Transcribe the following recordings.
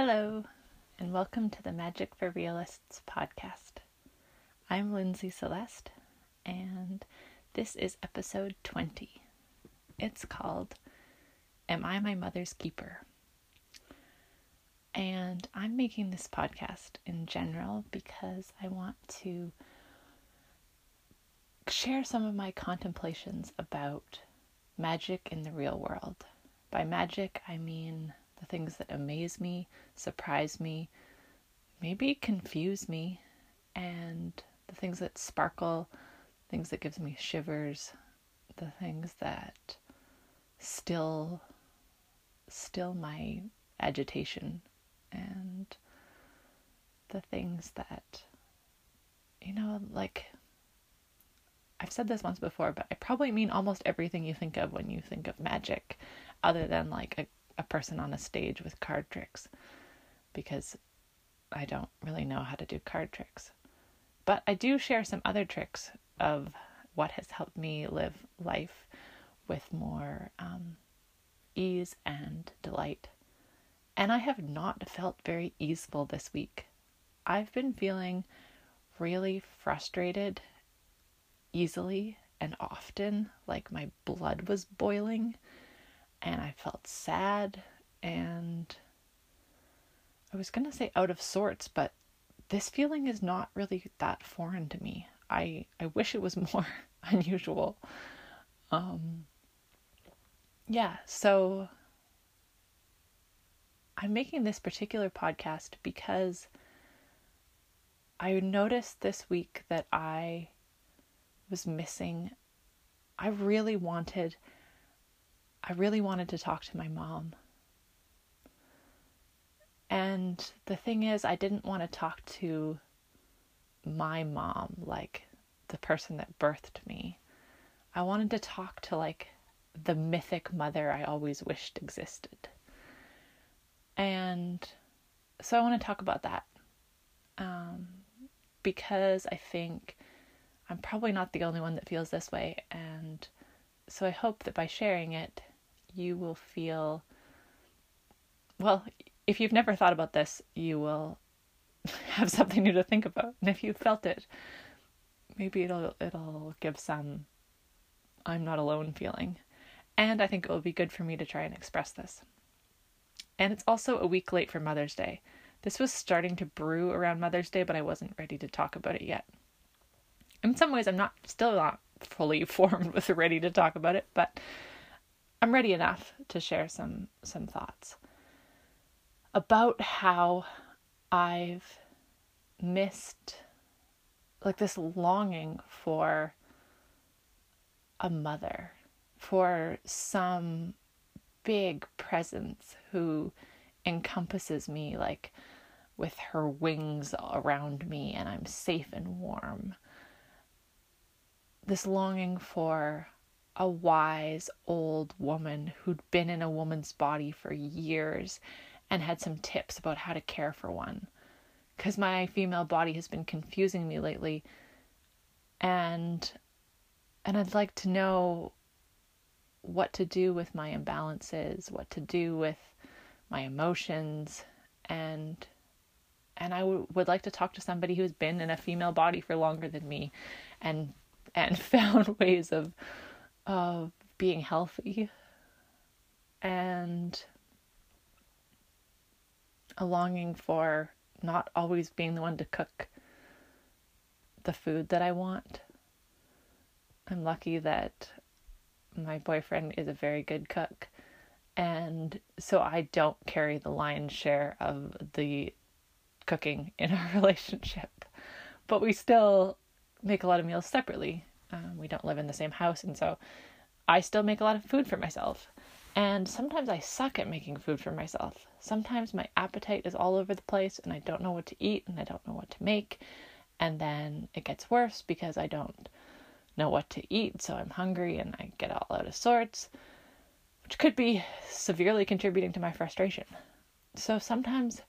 Hello, and welcome to the Magic for Realists podcast. I'm Lindsay Celeste, and this is episode 20. It's called Am I My Mother's Keeper? And I'm making this podcast in general because I want to share some of my contemplations about magic in the real world. By magic, I mean the things that amaze me, surprise me, maybe confuse me, and the things that sparkle, things that gives me shivers, the things that still still my agitation and the things that you know like I've said this once before, but I probably mean almost everything you think of when you think of magic, other than like a a person on a stage with card tricks because I don't really know how to do card tricks. But I do share some other tricks of what has helped me live life with more um, ease and delight. And I have not felt very easeful this week. I've been feeling really frustrated easily and often, like my blood was boiling and I felt sad and I was going to say out of sorts, but this feeling is not really that foreign to me. I I wish it was more unusual. Um yeah, so I'm making this particular podcast because I noticed this week that I was missing I really wanted I really wanted to talk to my mom. And the thing is, I didn't want to talk to my mom, like the person that birthed me. I wanted to talk to like the mythic mother I always wished existed. And so I want to talk about that. Um, because I think I'm probably not the only one that feels this way. And so I hope that by sharing it, you will feel well, if you've never thought about this, you will have something new to think about. And if you felt it, maybe it'll it'll give some I'm not alone feeling. And I think it will be good for me to try and express this. And it's also a week late for Mother's Day. This was starting to brew around Mother's Day, but I wasn't ready to talk about it yet. In some ways I'm not still not fully formed with ready to talk about it, but I'm ready enough to share some some thoughts about how I've missed like this longing for a mother, for some big presence who encompasses me like with her wings around me and I'm safe and warm. This longing for a wise old woman who'd been in a woman's body for years and had some tips about how to care for one. Because my female body has been confusing me lately. And and I'd like to know what to do with my imbalances, what to do with my emotions and and I w- would like to talk to somebody who's been in a female body for longer than me and and found ways of of being healthy and a longing for not always being the one to cook the food that I want. I'm lucky that my boyfriend is a very good cook, and so I don't carry the lion's share of the cooking in our relationship. But we still make a lot of meals separately. Um, we don't live in the same house, and so I still make a lot of food for myself. And sometimes I suck at making food for myself. Sometimes my appetite is all over the place and I don't know what to eat and I don't know what to make. And then it gets worse because I don't know what to eat, so I'm hungry and I get all out of sorts, which could be severely contributing to my frustration. So sometimes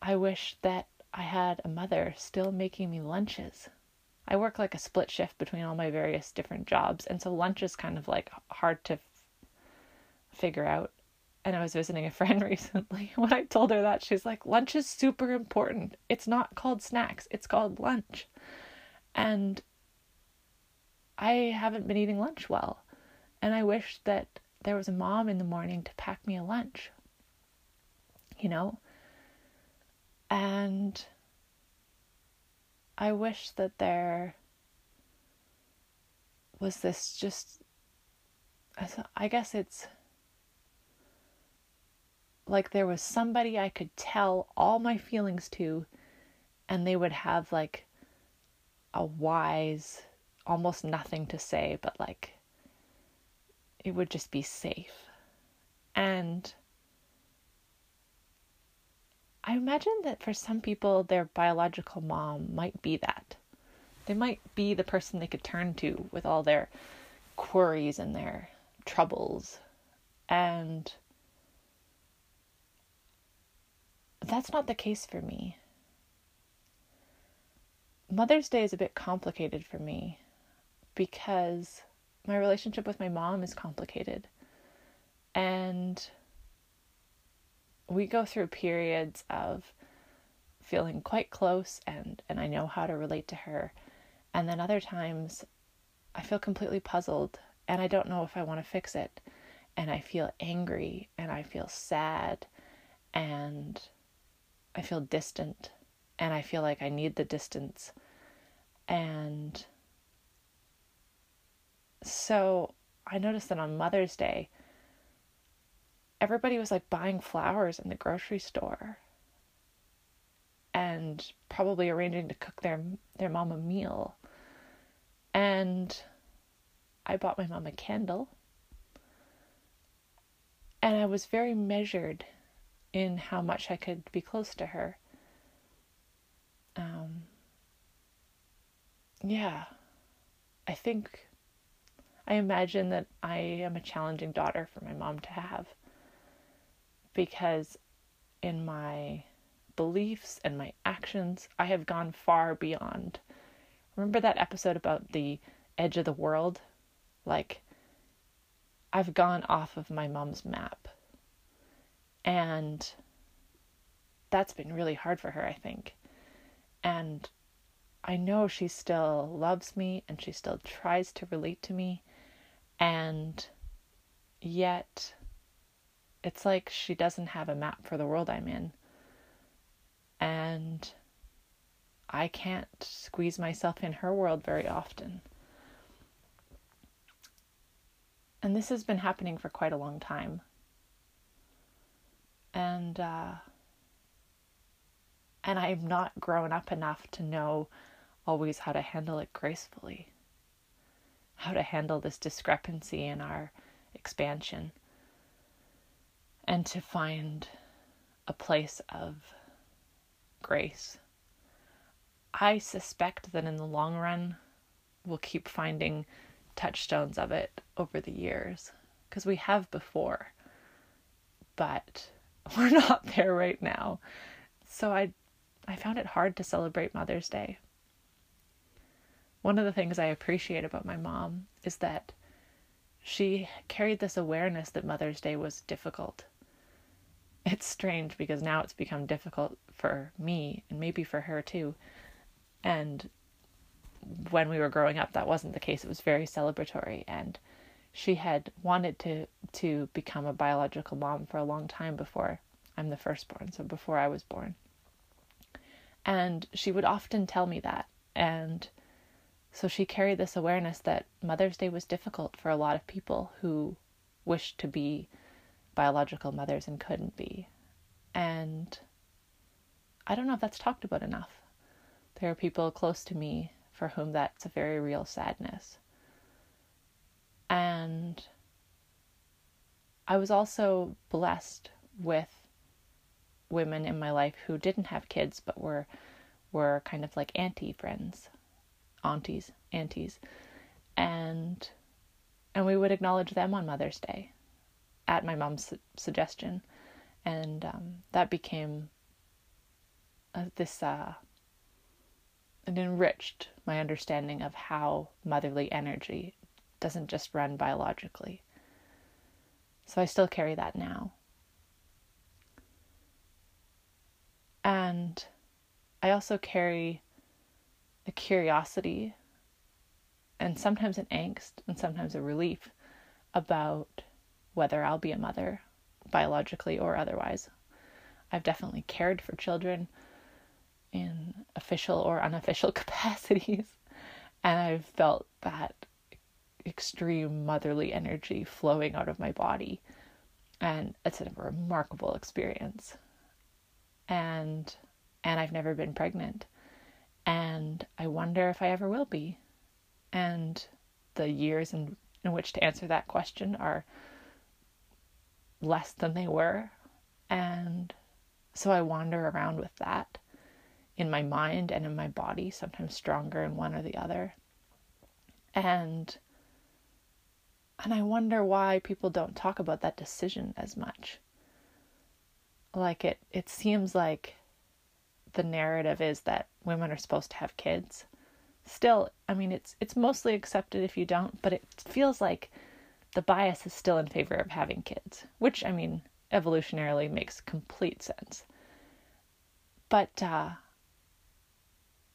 I wish that I had a mother still making me lunches I work like a split shift between all my various different jobs, and so lunch is kind of like hard to f- figure out. and I was visiting a friend recently. When I told her that, she's like, lunch is super important. It's not called snacks, it's called lunch. And I haven't been eating lunch well. And I wish that there was a mom in the morning to pack me a lunch. You know? And I wish that there was this just, I guess it's like there was somebody I could tell all my feelings to, and they would have like a wise, almost nothing to say, but like it would just be safe. And I imagine that for some people, their biological mom might be that. They might be the person they could turn to with all their queries and their troubles. And that's not the case for me. Mother's Day is a bit complicated for me because my relationship with my mom is complicated. And we go through periods of feeling quite close and, and I know how to relate to her. And then other times I feel completely puzzled and I don't know if I want to fix it. And I feel angry and I feel sad and I feel distant and I feel like I need the distance. And so I noticed that on Mother's Day, everybody was like buying flowers in the grocery store and probably arranging to cook their their mom a meal. And I bought my mom a candle. And I was very measured in how much I could be close to her. Um, yeah, I think, I imagine that I am a challenging daughter for my mom to have because in my beliefs and my actions, I have gone far beyond. Remember that episode about the edge of the world? Like, I've gone off of my mom's map and that's been really hard for her, I think. And I know she still loves me and she still tries to relate to me. And yet, it's like she doesn't have a map for the world I'm in. And I can't squeeze myself in her world very often. And this has been happening for quite a long time and uh, and I'm not grown up enough to know always how to handle it gracefully, how to handle this discrepancy in our expansion, and to find a place of grace. I suspect that in the long run, we'll keep finding touchstones of it over the years because we have before. But we're not there right now. So I I found it hard to celebrate Mother's Day. One of the things I appreciate about my mom is that she carried this awareness that Mother's Day was difficult. It's strange because now it's become difficult for me and maybe for her too. And when we were growing up, that wasn't the case. It was very celebratory and she had wanted to to become a biological mom for a long time before I'm the firstborn, so before I was born. And she would often tell me that. And so she carried this awareness that Mother's Day was difficult for a lot of people who wished to be biological mothers and couldn't be. And I don't know if that's talked about enough. There are people close to me for whom that's a very real sadness. And I was also blessed with women in my life who didn't have kids but were were kind of like auntie friends, aunties, aunties, and and we would acknowledge them on Mother's Day, at my mom's su- suggestion, and um, that became uh, this uh, it enriched my understanding of how motherly energy doesn't just run biologically. So I still carry that now. And I also carry a curiosity and sometimes an angst and sometimes a relief about whether I'll be a mother, biologically or otherwise. I've definitely cared for children in official or unofficial capacities, and I've felt that extreme motherly energy flowing out of my body. And it's a remarkable experience. And and I've never been pregnant. And I wonder if I ever will be. And the years in, in which to answer that question are less than they were. And so I wander around with that in my mind and in my body, sometimes stronger in one or the other. And and I wonder why people don't talk about that decision as much. Like it it seems like the narrative is that women are supposed to have kids. Still, I mean it's it's mostly accepted if you don't, but it feels like the bias is still in favor of having kids, which I mean evolutionarily makes complete sense. But uh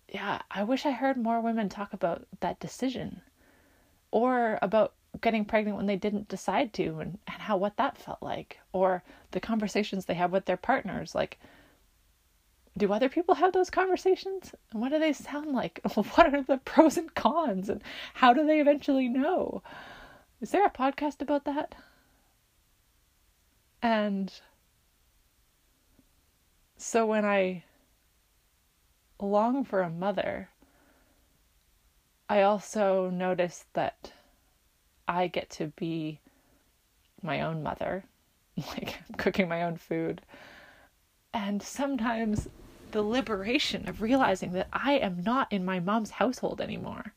yeah, I wish I heard more women talk about that decision or about getting pregnant when they didn't decide to and, and how what that felt like or the conversations they have with their partners. Like do other people have those conversations? And what do they sound like? What are the pros and cons? And how do they eventually know is there a podcast about that and so when i long for a mother i also notice that I get to be my own mother, like cooking my own food. And sometimes the liberation of realizing that I am not in my mom's household anymore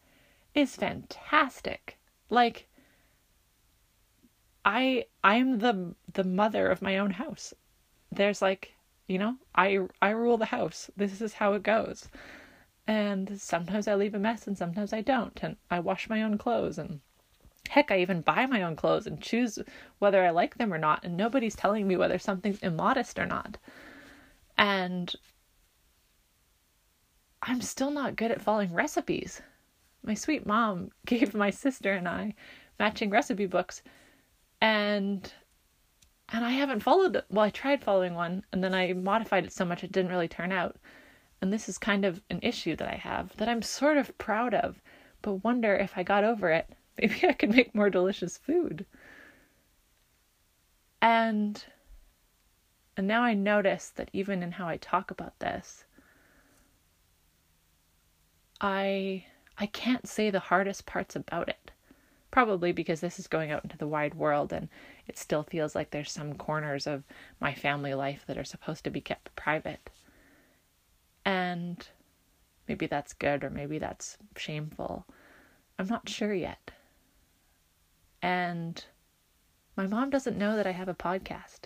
is fantastic. Like I I'm the the mother of my own house. There's like, you know, I I rule the house. This is how it goes. And sometimes I leave a mess and sometimes I don't. And I wash my own clothes and Heck, I even buy my own clothes and choose whether I like them or not, and nobody's telling me whether something's immodest or not. And I'm still not good at following recipes. My sweet mom gave my sister and I matching recipe books, and and I haven't followed. Well, I tried following one, and then I modified it so much it didn't really turn out. And this is kind of an issue that I have that I'm sort of proud of, but wonder if I got over it maybe I could make more delicious food. And and now I notice that even in how I talk about this, I I can't say the hardest parts about it. Probably because this is going out into the wide world and it still feels like there's some corners of my family life that are supposed to be kept private. And maybe that's good or maybe that's shameful. I'm not sure yet. And my mom doesn't know that I have a podcast.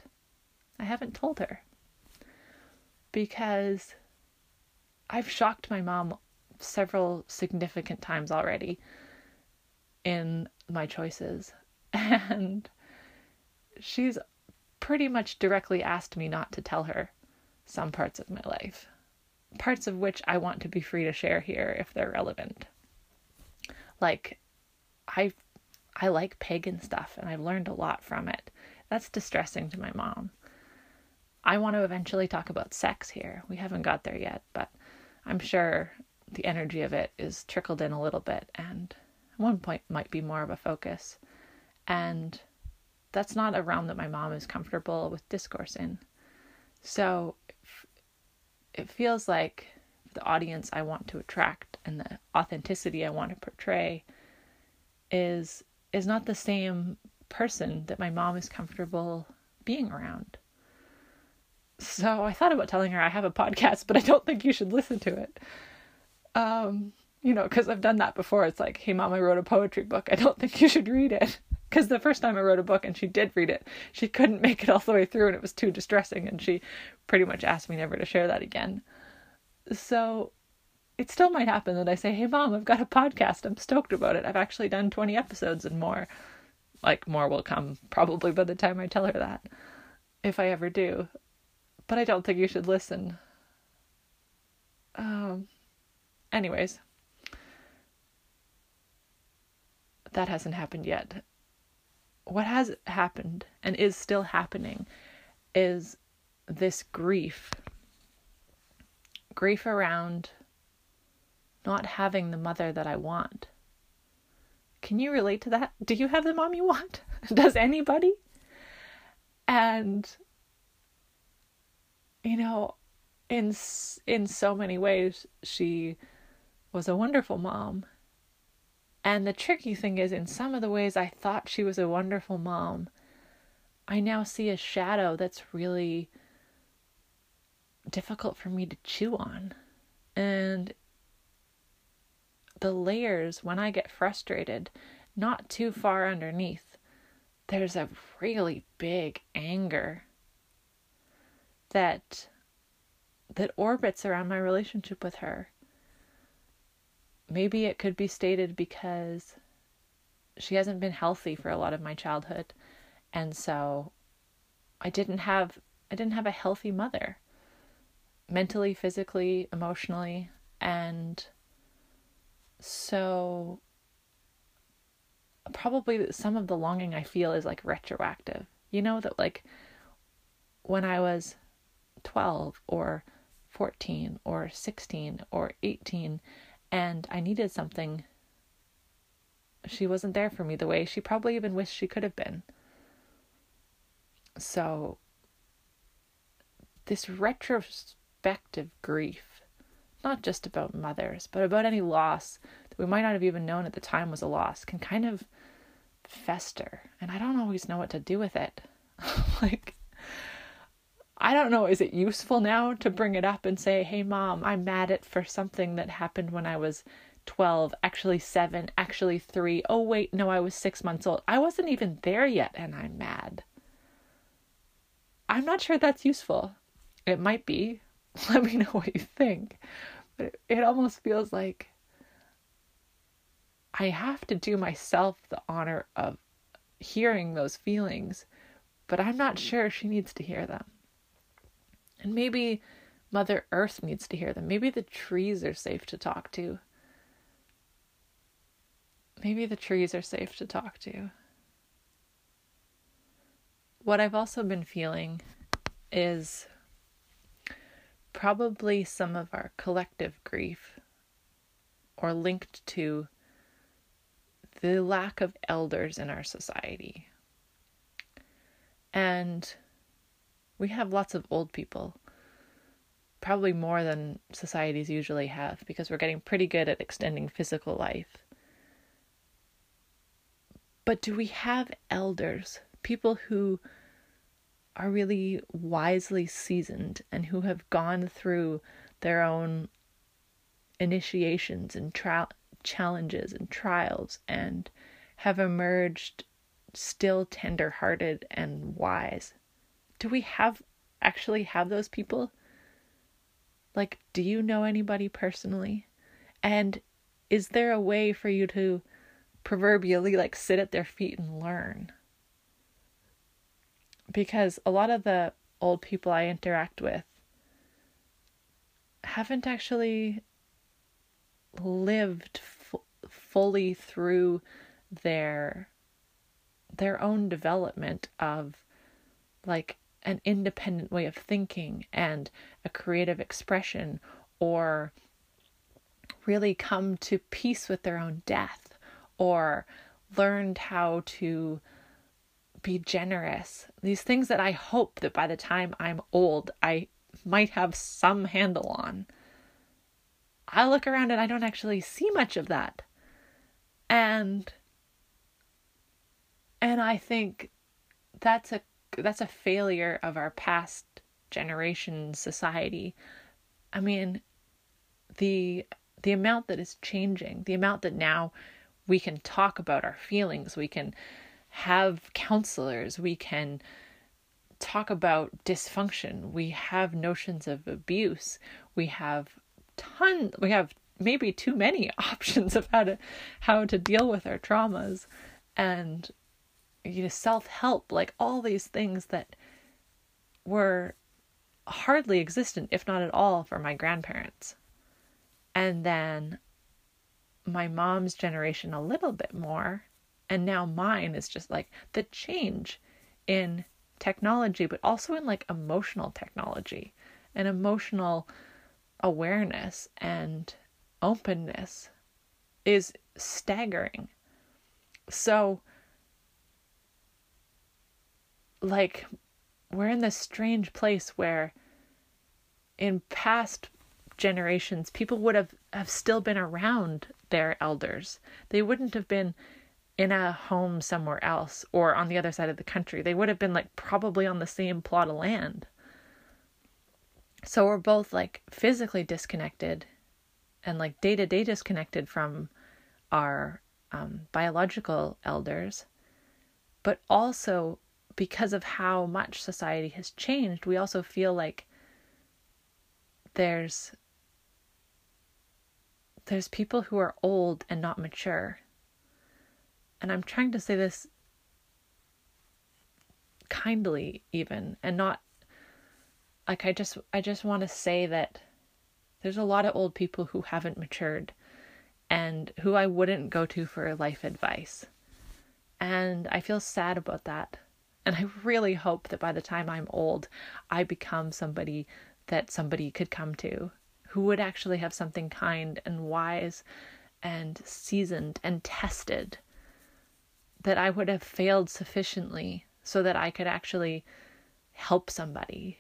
I haven't told her because I've shocked my mom several significant times already in my choices. And she's pretty much directly asked me not to tell her some parts of my life, parts of which I want to be free to share here if they're relevant. Like, I I like pagan stuff and I've learned a lot from it. That's distressing to my mom. I want to eventually talk about sex here. We haven't got there yet, but I'm sure the energy of it is trickled in a little bit and one point might be more of a focus. And that's not a realm that my mom is comfortable with discourse in. So it feels like the audience I want to attract and the authenticity I want to portray is is not the same person that my mom is comfortable being around. So I thought about telling her I have a podcast, but I don't think you should listen to it. Um, you know, because I've done that before. It's like, hey, mom, I wrote a poetry book. I don't think you should read it. Because the first time I wrote a book and she did read it, she couldn't make it all the way through and it was too distressing. And she pretty much asked me never to share that again. So it still might happen that I say, Hey, mom, I've got a podcast. I'm stoked about it. I've actually done 20 episodes and more. Like, more will come probably by the time I tell her that, if I ever do. But I don't think you should listen. Um, anyways, that hasn't happened yet. What has happened and is still happening is this grief. Grief around not having the mother that I want. Can you relate to that? Do you have the mom you want? Does anybody? And you know, in in so many ways she was a wonderful mom. And the tricky thing is in some of the ways I thought she was a wonderful mom, I now see a shadow that's really difficult for me to chew on. And the layers, when I get frustrated, not too far underneath, there's a really big anger that that orbits around my relationship with her. Maybe it could be stated because she hasn't been healthy for a lot of my childhood and so I didn't have I didn't have a healthy mother mentally, physically, emotionally and so probably some of the longing I feel is like retroactive. You know that like when I was 12 or 14 or 16 or 18 and I needed something she wasn't there for me the way she probably even wished she could have been. So this retrospective grief not just about mothers, but about any loss that we might not have even known at the time was a loss, can kind of fester. And I don't always know what to do with it. like, I don't know, is it useful now to bring it up and say, hey, mom, I'm mad at for something that happened when I was 12, actually 7, actually 3. Oh, wait, no, I was six months old. I wasn't even there yet, and I'm mad. I'm not sure that's useful. It might be. Let me know what you think. But it almost feels like I have to do myself the honor of hearing those feelings, but I'm not sure she needs to hear them. And maybe Mother Earth needs to hear them. Maybe the trees are safe to talk to. Maybe the trees are safe to talk to. What I've also been feeling is probably some of our collective grief or linked to the lack of elders in our society. And we have lots of old people, probably more than societies usually have, because we're getting pretty good at extending physical life. But do we have elders, people who are really wisely seasoned and who have gone through their own initiations and challenges and trials and have emerged still tender hearted and wise. Do we have actually have those people? Like, do you know anybody personally? And is there a way for you to proverbially like sit at their feet and learn? because a lot of the old people I interact with haven't actually lived f- fully through their their own development of like an independent way of thinking and a creative expression or really come to peace with their own death or learned how to be generous. These things that I hope that by the time I'm old, I might have some handle on. I look around and I don't actually see much of that. And and I think that's a that's a failure of our past generation society. I mean, the the amount that is changing, the amount that now we can talk about our feelings, we can have counselors, we can talk about dysfunction, we have notions of abuse, we have ton we have maybe too many options of how to how to deal with our traumas and you know self-help like all these things that were hardly existent if not at all for my grandparents And then my mom's generation a little bit more. And now mine is just like the change in technology, but also in like emotional technology and emotional awareness and openness is staggering. So, like, we're in this strange place where in past generations, people would have, have still been around their elders. They wouldn't have been in a home somewhere else or on the other side of the country. They would have been like probably on the same plot of land. So we're both like physically disconnected and like day to day disconnected from our um, biological elders, but also because of how much society has changed, we also feel like there's there's people who are old and not mature. And I'm trying to say this kindly even and not like I just I just want to say that there's a lot of old people who haven't matured and who I wouldn't go to for life advice. And I feel sad about that. And I really hope that by the time I'm old, I become somebody that somebody could come to who would actually have something kind and wise and seasoned and tested. That I would have failed sufficiently so that I could actually help somebody.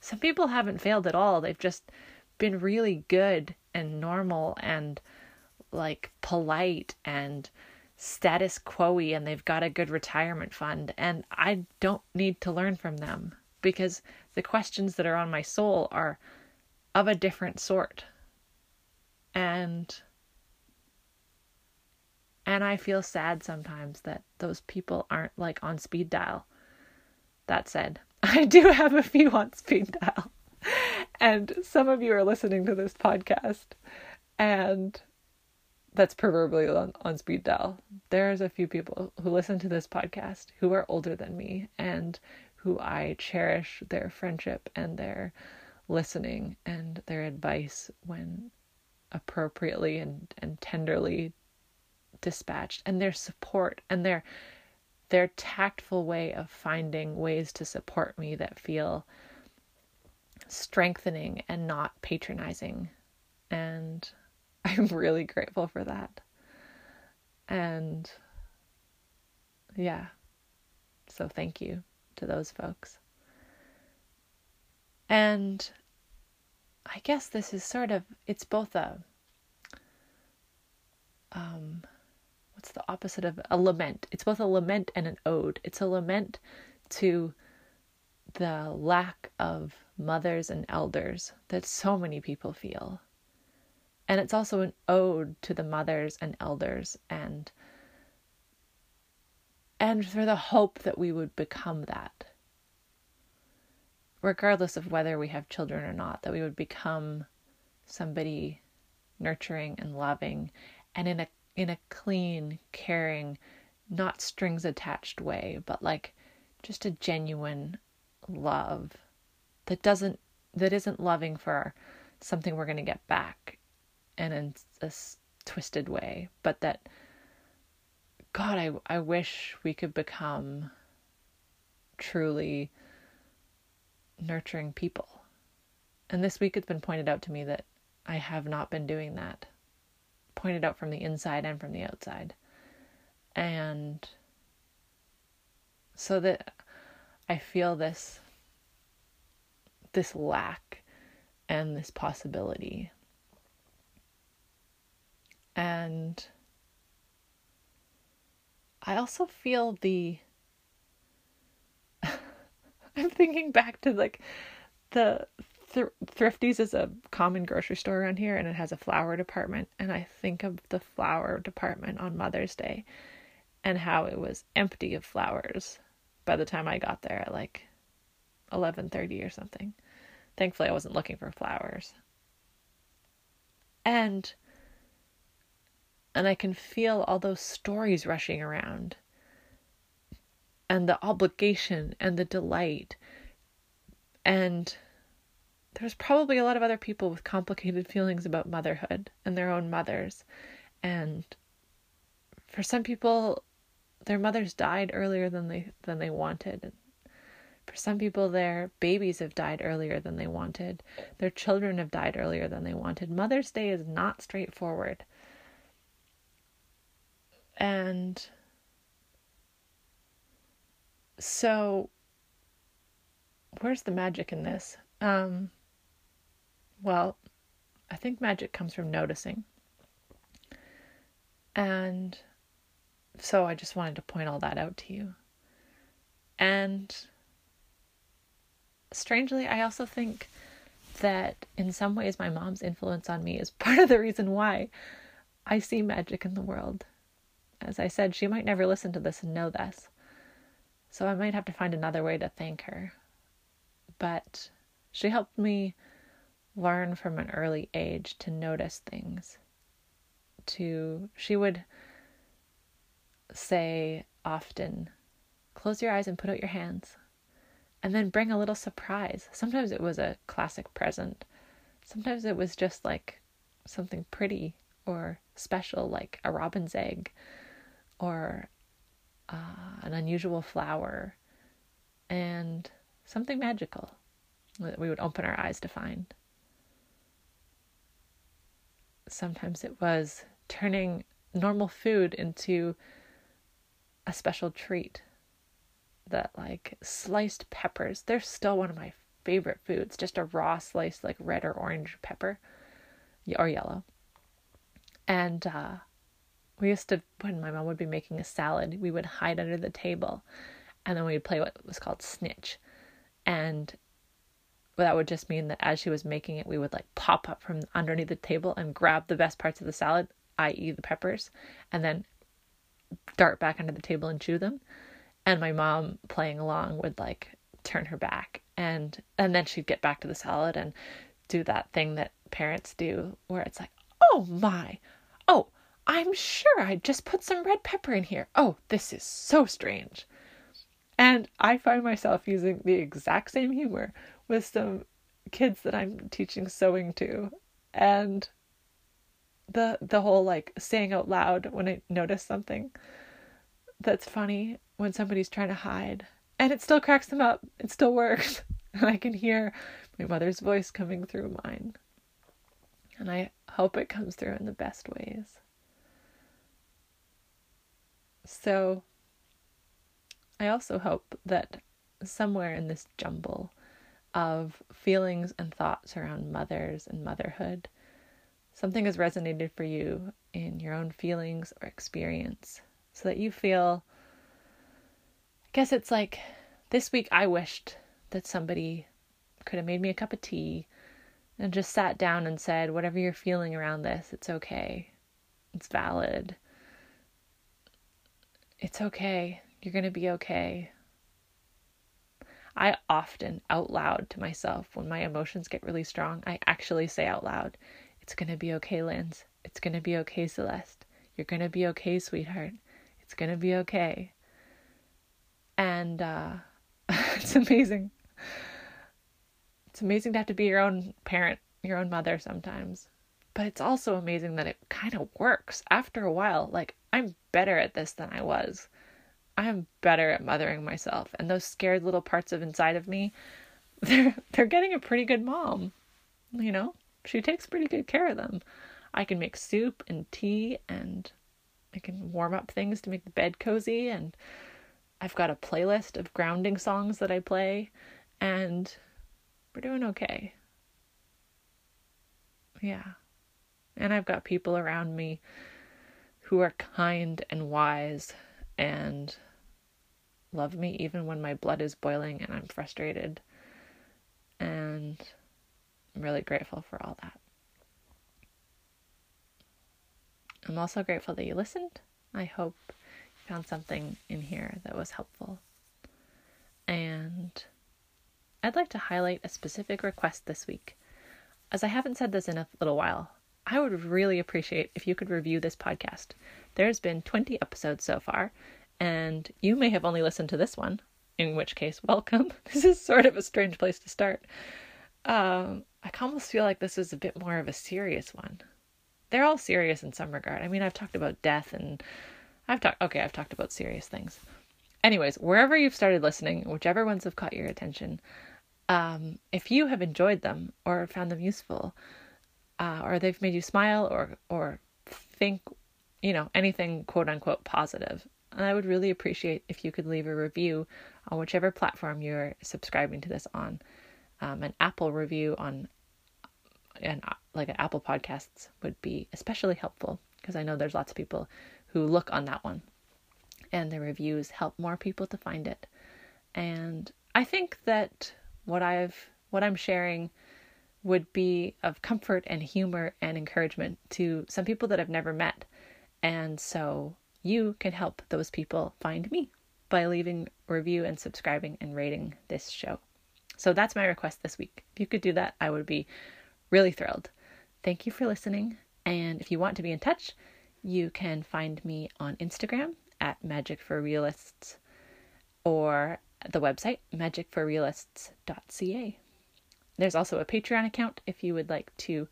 Some people haven't failed at all, they've just been really good and normal and like polite and status quo and they've got a good retirement fund and I don't need to learn from them because the questions that are on my soul are of a different sort. And and I feel sad sometimes that those people aren't like on speed dial. That said, I do have a few on speed dial. And some of you are listening to this podcast and that's proverbially on, on speed dial. There's a few people who listen to this podcast who are older than me and who I cherish their friendship and their listening and their advice when appropriately and, and tenderly dispatched and their support and their their tactful way of finding ways to support me that feel strengthening and not patronizing and I'm really grateful for that. And yeah, so thank you to those folks. And I guess this is sort of, it's both a, um, what's the opposite of a lament? It's both a lament and an ode. It's a lament to the lack of mothers and elders that so many people feel. And it's also an ode to the mothers and elders and and for the hope that we would become that. Regardless of whether we have children or not, that we would become somebody nurturing and loving and in a in a clean, caring, not strings attached way, but like just a genuine love that doesn't that isn't loving for something we're going to get back and in a twisted way, but that God, I I wish we could become truly nurturing people. And this week it's been pointed out to me that I have not been doing that. Pointed out from the inside and from the outside. And so that I feel this this lack and this possibility and I also feel the. I'm thinking back to like the Thr- Thrifties is a common grocery store around here and it has a flower department. And I think of the flower department on Mother's Day and how it was empty of flowers by the time I got there at like 11:30 or something. Thankfully I wasn't looking for flowers. And and I can feel all those stories rushing around and the obligation and the delight and there's probably a lot of other people with complicated feelings about motherhood and their own mothers. And for some people, their mothers died earlier than they than they wanted. For some people, their babies have died earlier than they wanted. Their children have died earlier than they wanted. Mother's Day is not straightforward. And so, where's the magic in this? Um, well, I think magic comes from noticing. And so I just wanted to point all that out to you. And strangely, I also think that in some ways my mom's influence on me is part of the reason why I see magic in the world. As I said, she might never listen to this and know this. So I might have to find another way to thank her. But she helped me learn from an early age to notice things. To she would say often, close your eyes and put out your hands. And then bring a little surprise. Sometimes it was a classic present. Sometimes it was just like something pretty or special, like a robin's egg or uh, an unusual flower and something magical that we would open our eyes to find. Sometimes it was turning normal food into a special treat. That, like, sliced peppers, they're still one of my favorite foods. Just a raw sliced, like, red or orange pepper or yellow. And uh, we used to, when my mom would be making a salad, we would hide under the table and then we'd play what was called snitch. And that would just mean that as she was making it, we would like pop up from underneath the table and grab the best parts of the salad, i.e., the peppers, and then dart back under the table and chew them. And my mom playing along would like turn her back and and then she'd get back to the salad and do that thing that parents do where it's like, "Oh my. Oh, I'm sure I just put some red pepper in here. Oh, this is so strange." And I find myself using the exact same humor with some kids that I'm teaching sewing to. And the the whole like saying out loud when I notice something that's funny when somebody's trying to hide. And it still cracks them up. It still works. And I can hear my mother's voice coming through mine. And I hope it comes through in the best ways. So I also hope that somewhere in this jumble of feelings and thoughts around mothers and motherhood, something has resonated for you in your own feelings or experience so that you feel I guess it's like this week I wished that somebody could have made me a cup of tea and just sat down and said, whatever you're feeling around this, it's okay. It's valid. It's okay. You're going to be okay. I often out loud to myself when my emotions get really strong, I actually say out loud, It's going to be okay, Lance. It's going to be okay, Celeste. You're going to be okay, sweetheart. It's going to be okay. And uh, it's amazing. It's amazing to have to be your own parent, your own mother sometimes. But it's also amazing that it kind of works after a while. Like, I'm better at this than I was. I am better at mothering myself, and those scared little parts of inside of me, they're they're getting a pretty good mom. You know, she takes pretty good care of them. I can make soup and tea, and I can warm up things to make the bed cozy, and I've got a playlist of grounding songs that I play, and we're doing okay. Yeah. And I've got people around me who are kind and wise and love me even when my blood is boiling and I'm frustrated. And I'm really grateful for all that. I'm also grateful that you listened. I hope you found something in here that was helpful. And I'd like to highlight a specific request this week. As I haven't said this in a little while, I would really appreciate if you could review this podcast. There's been 20 episodes so far, and you may have only listened to this one, in which case, welcome. This is sort of a strange place to start. um, I almost feel like this is a bit more of a serious one. They're all serious in some regard. I mean, I've talked about death and I've talked, okay, I've talked about serious things. Anyways, wherever you've started listening, whichever ones have caught your attention, um, if you have enjoyed them or found them useful, uh, or they've made you smile or or think, you know, anything quote unquote positive, And I would really appreciate if you could leave a review on whichever platform you're subscribing to this on. Um, an Apple review on and like an Apple Podcasts would be especially helpful because I know there's lots of people who look on that one, and the reviews help more people to find it. And I think that what I've what I'm sharing would be of comfort and humor and encouragement to some people that I've never met. And so you can help those people find me by leaving review and subscribing and rating this show. So that's my request this week. If you could do that, I would be really thrilled. Thank you for listening. And if you want to be in touch, you can find me on Instagram at Magic for Realists or the website magicforrealists.ca. There's also a Patreon account if you would like to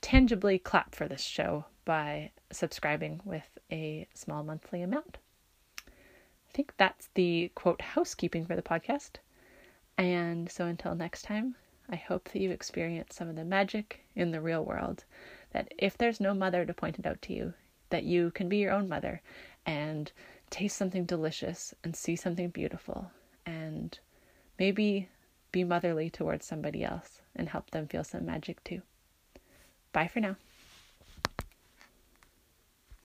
tangibly clap for this show by subscribing with a small monthly amount. I think that's the quote housekeeping for the podcast. And so until next time, I hope that you experience some of the magic in the real world. That if there's no mother to point it out to you, that you can be your own mother and taste something delicious and see something beautiful and maybe be motherly towards somebody else and help them feel some magic too. Bye for now.